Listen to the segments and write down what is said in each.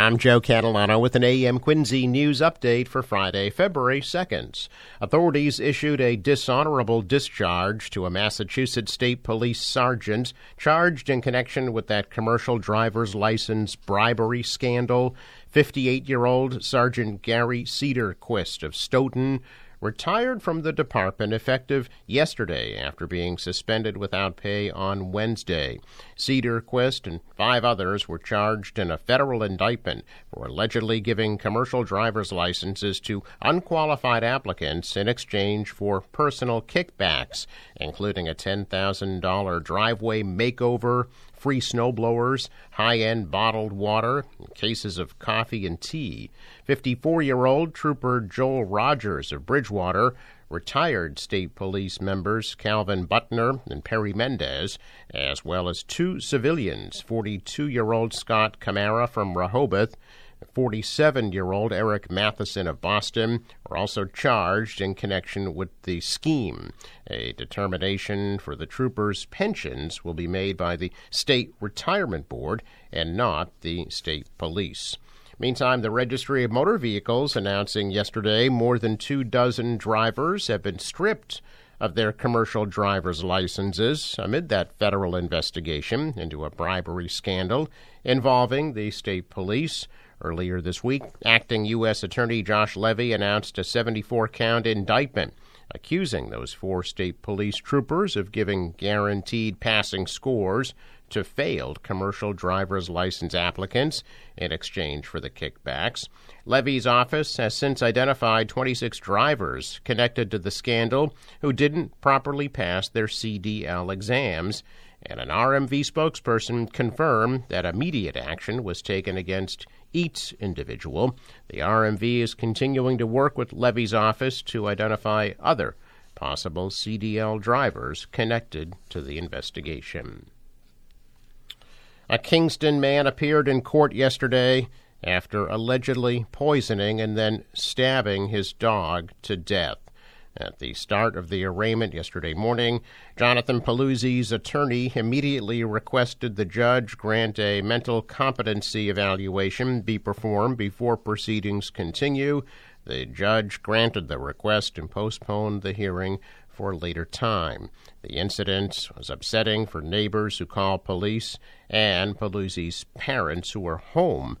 I'm Joe Catalano with an AM Quincy news update for Friday, February 2nd. Authorities issued a dishonorable discharge to a Massachusetts State Police sergeant charged in connection with that commercial driver's license bribery scandal. 58 year old Sergeant Gary Cederquist of Stoughton retired from the department effective yesterday after being suspended without pay on Wednesday. Cederquist and five others were charged in a federal indictment for allegedly giving commercial driver's licenses to unqualified applicants in exchange for personal kickbacks, including a $10,000 driveway makeover free snowblowers, high end bottled water, cases of coffee and tea. 54 year old Trooper Joel Rogers of Bridgewater, retired state police members Calvin Butner and Perry Mendes, as well as two civilians 42 year old Scott Camara from Rehoboth 47 year old Eric Matheson of Boston were also charged in connection with the scheme. A determination for the troopers' pensions will be made by the State Retirement Board and not the state police. Meantime, the Registry of Motor Vehicles announcing yesterday more than two dozen drivers have been stripped of their commercial driver's licenses amid that federal investigation into a bribery scandal involving the state police. Earlier this week, acting U.S. Attorney Josh Levy announced a 74 count indictment accusing those four state police troopers of giving guaranteed passing scores to failed commercial driver's license applicants in exchange for the kickbacks. Levy's office has since identified 26 drivers connected to the scandal who didn't properly pass their CDL exams and an RMV spokesperson confirmed that immediate action was taken against each individual. The RMV is continuing to work with Levy's office to identify other possible CDL drivers connected to the investigation. A Kingston man appeared in court yesterday after allegedly poisoning and then stabbing his dog to death. At the start of the arraignment yesterday morning, Jonathan Paluzzi's attorney immediately requested the judge grant a mental competency evaluation be performed before proceedings continue. The judge granted the request and postponed the hearing for a later time. The incident was upsetting for neighbors who called police and Paluzzi's parents who were home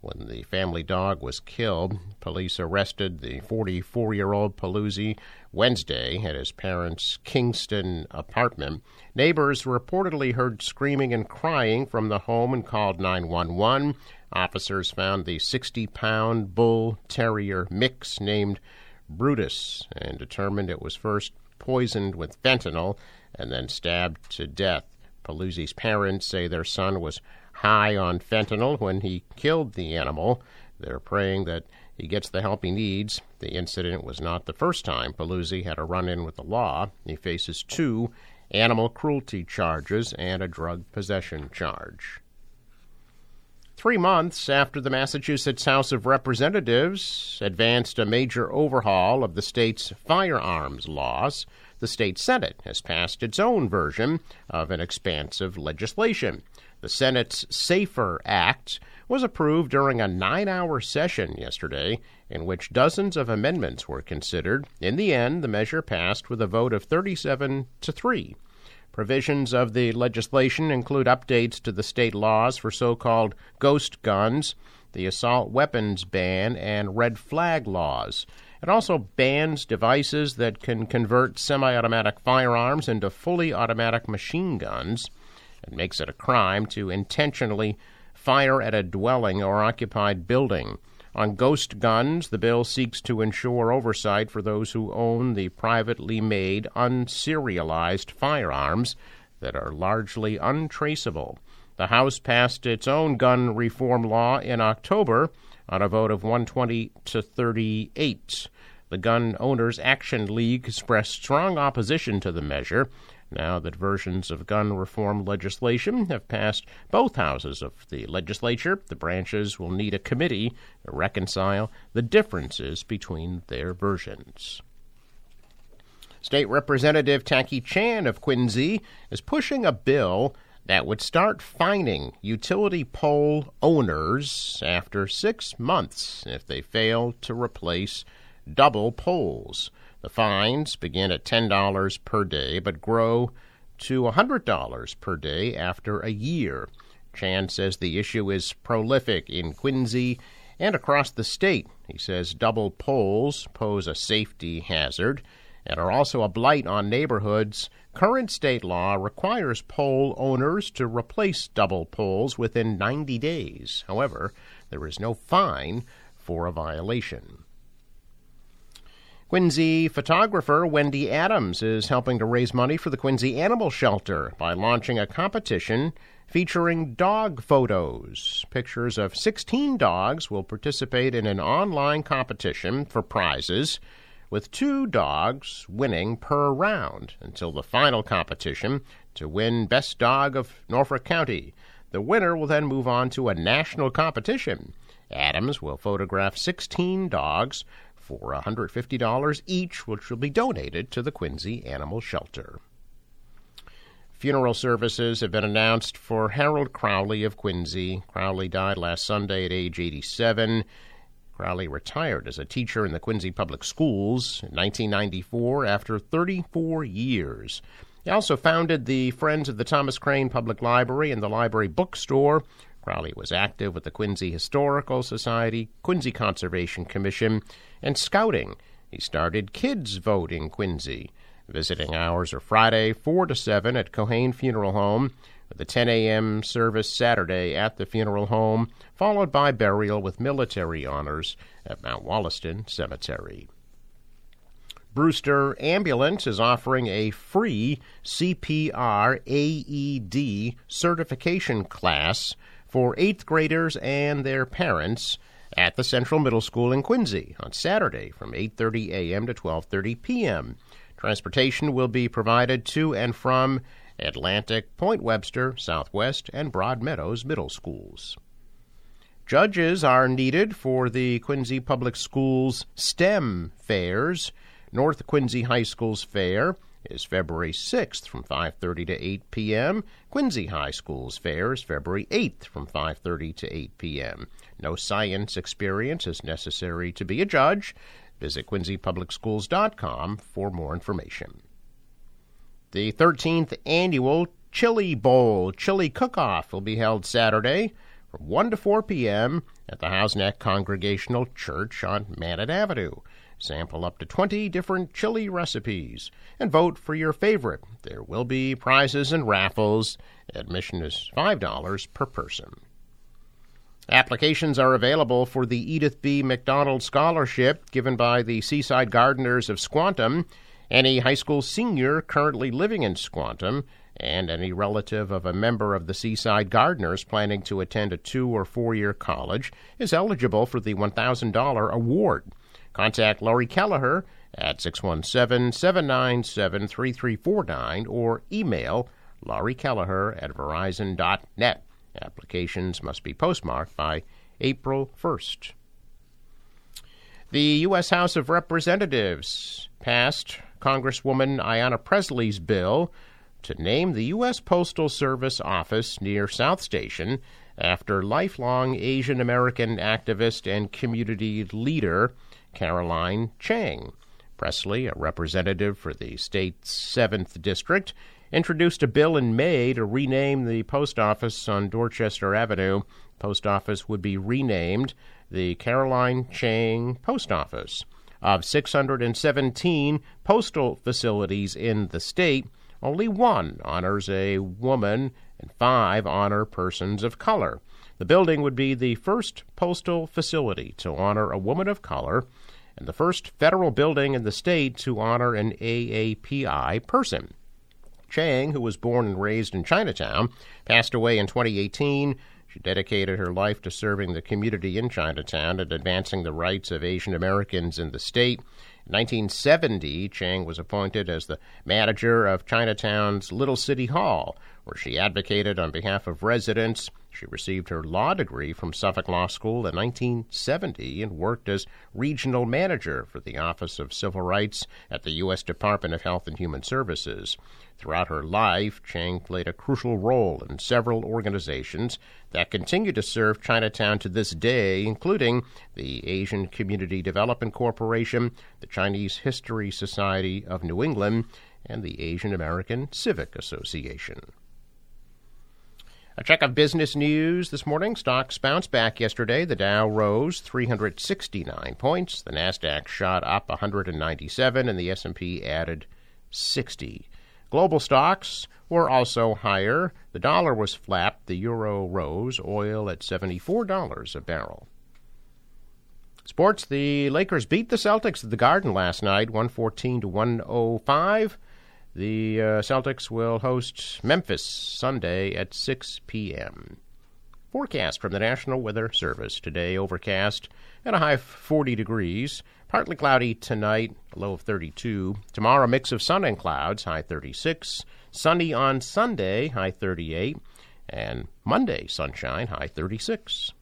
when the family dog was killed, police arrested the 44 year old Paluzzi Wednesday at his parents' Kingston apartment. Neighbors reportedly heard screaming and crying from the home and called 911. Officers found the 60 pound bull terrier mix named Brutus and determined it was first poisoned with fentanyl and then stabbed to death. Paluzzi's parents say their son was high on fentanyl when he killed the animal. They're praying that he gets the help he needs. The incident was not the first time Paluzzi had a run in with the law. He faces two animal cruelty charges and a drug possession charge. Three months after the Massachusetts House of Representatives advanced a major overhaul of the state's firearms laws, the state Senate has passed its own version of an expansive legislation. The Senate's SAFER Act was approved during a nine hour session yesterday in which dozens of amendments were considered. In the end, the measure passed with a vote of 37 to 3. Provisions of the legislation include updates to the state laws for so called ghost guns, the assault weapons ban, and red flag laws. It also bans devices that can convert semi automatic firearms into fully automatic machine guns. It makes it a crime to intentionally fire at a dwelling or occupied building. On ghost guns, the bill seeks to ensure oversight for those who own the privately made, unserialized firearms that are largely untraceable. The House passed its own gun reform law in October on a vote of 120 to 38. The Gun Owners Action League expressed strong opposition to the measure now that versions of gun reform legislation have passed both houses of the legislature, the branches will need a committee to reconcile the differences between their versions. State Representative Tackey Chan of Quincy is pushing a bill that would start fining utility pole owners after six months if they fail to replace double poles. The fines begin at $10 per day but grow to $100 per day after a year. Chan says the issue is prolific in Quincy and across the state. He says double poles pose a safety hazard and are also a blight on neighborhoods Current state law requires pole owners to replace double poles within 90 days. However, there is no fine for a violation. Quincy photographer Wendy Adams is helping to raise money for the Quincy Animal Shelter by launching a competition featuring dog photos. Pictures of 16 dogs will participate in an online competition for prizes with two dogs winning per round until the final competition to win Best Dog of Norfolk County. The winner will then move on to a national competition. Adams will photograph 16 dogs for $150 each, which will be donated to the Quincy Animal Shelter. Funeral services have been announced for Harold Crowley of Quincy. Crowley died last Sunday at age 87. Crowley retired as a teacher in the Quincy Public Schools in 1994 after 34 years. He also founded the Friends of the Thomas Crane Public Library and the Library Bookstore. Crowley was active with the Quincy Historical Society, Quincy Conservation Commission, and Scouting. He started Kids Vote in Quincy. Visiting hours are Friday, 4 to 7 at Keohane Funeral Home, with a 10 a.m. service Saturday at the funeral home, followed by burial with military honors at Mount Wollaston Cemetery. Brewster Ambulance is offering a free CPR AED certification class for eighth graders and their parents at the Central Middle School in Quincy on Saturday from 8:30 a.m. to 12:30 p.m. Transportation will be provided to and from Atlantic, Point Webster, Southwest, and Broad Meadows middle schools. Judges are needed for the Quincy Public Schools STEM fairs. North Quincy High School's fair is February 6th from 5:30 to 8 p.m. Quincy High School's fair is February 8th from 5:30 to 8 p.m. No science experience is necessary to be a judge. Visit quincypublicschools.com for more information. The 13th annual Chili Bowl Chili Cook-Off will be held Saturday from 1 to 4 p.m. at the Houghs Neck Congregational Church on Manet Avenue. Sample up to 20 different chili recipes and vote for your favorite. There will be prizes and raffles. Admission is $5 per person. Applications are available for the Edith B. McDonald Scholarship given by the Seaside Gardeners of Squantum. Any high school senior currently living in Squantum and any relative of a member of the Seaside Gardeners planning to attend a two or four year college is eligible for the $1,000 award. Contact Laurie Kelleher at 617 797 3349 or email Laurie at verizon.net. Applications must be postmarked by April 1st. The U.S. House of Representatives passed Congresswoman Ayanna Pressley's bill to name the U.S. Postal Service office near South Station after lifelong Asian American activist and community leader Caroline Chang. Pressley, a representative for the state's 7th District, introduced a bill in May to rename the post office on Dorchester Avenue. Post office would be renamed the Caroline Chang Post Office. Of 617 postal facilities in the state, only one honors a woman and five honor persons of color. The building would be the first postal facility to honor a woman of color and the first federal building in the state to honor an AAPI person. Chang, who was born and raised in Chinatown, passed away in 2018 she dedicated her life to serving the community in Chinatown and advancing the rights of Asian Americans in the state. In 1970, Chang was appointed as the manager of Chinatown's Little City Hall, where she advocated on behalf of residents. She received her law degree from Suffolk Law School in 1970 and worked as regional manager for the Office of Civil Rights at the U.S. Department of Health and Human Services. Throughout her life, Chang played a crucial role in several organizations that continue to serve Chinatown to this day, including the Asian Community Development Corporation, the Chinese History Society of New England, and the Asian American Civic Association. A check of business news this morning. Stocks bounced back yesterday. The Dow rose 369 points. The Nasdaq shot up 197 and the S&P added 60. Global stocks were also higher. The dollar was flat, the euro rose, oil at $74 a barrel. Sports, the Lakers beat the Celtics at the Garden last night, 114 to 105. The uh, Celtics will host Memphis Sunday at 6 p.m. Forecast from the National Weather Service today overcast and a high of 40 degrees. Partly cloudy tonight, a low of 32. Tomorrow, a mix of sun and clouds, high 36. Sunny on Sunday, high 38. And Monday, sunshine, high 36.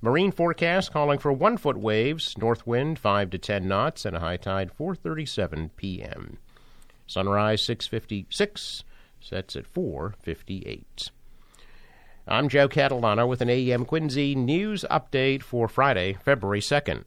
Marine forecast calling for one foot waves, north wind 5 to 10 knots, and a high tide 4:37 p.m. Sunrise 656 sets at 458. I'm Joe Catalano with an AM Quincy news update for Friday, February 2nd.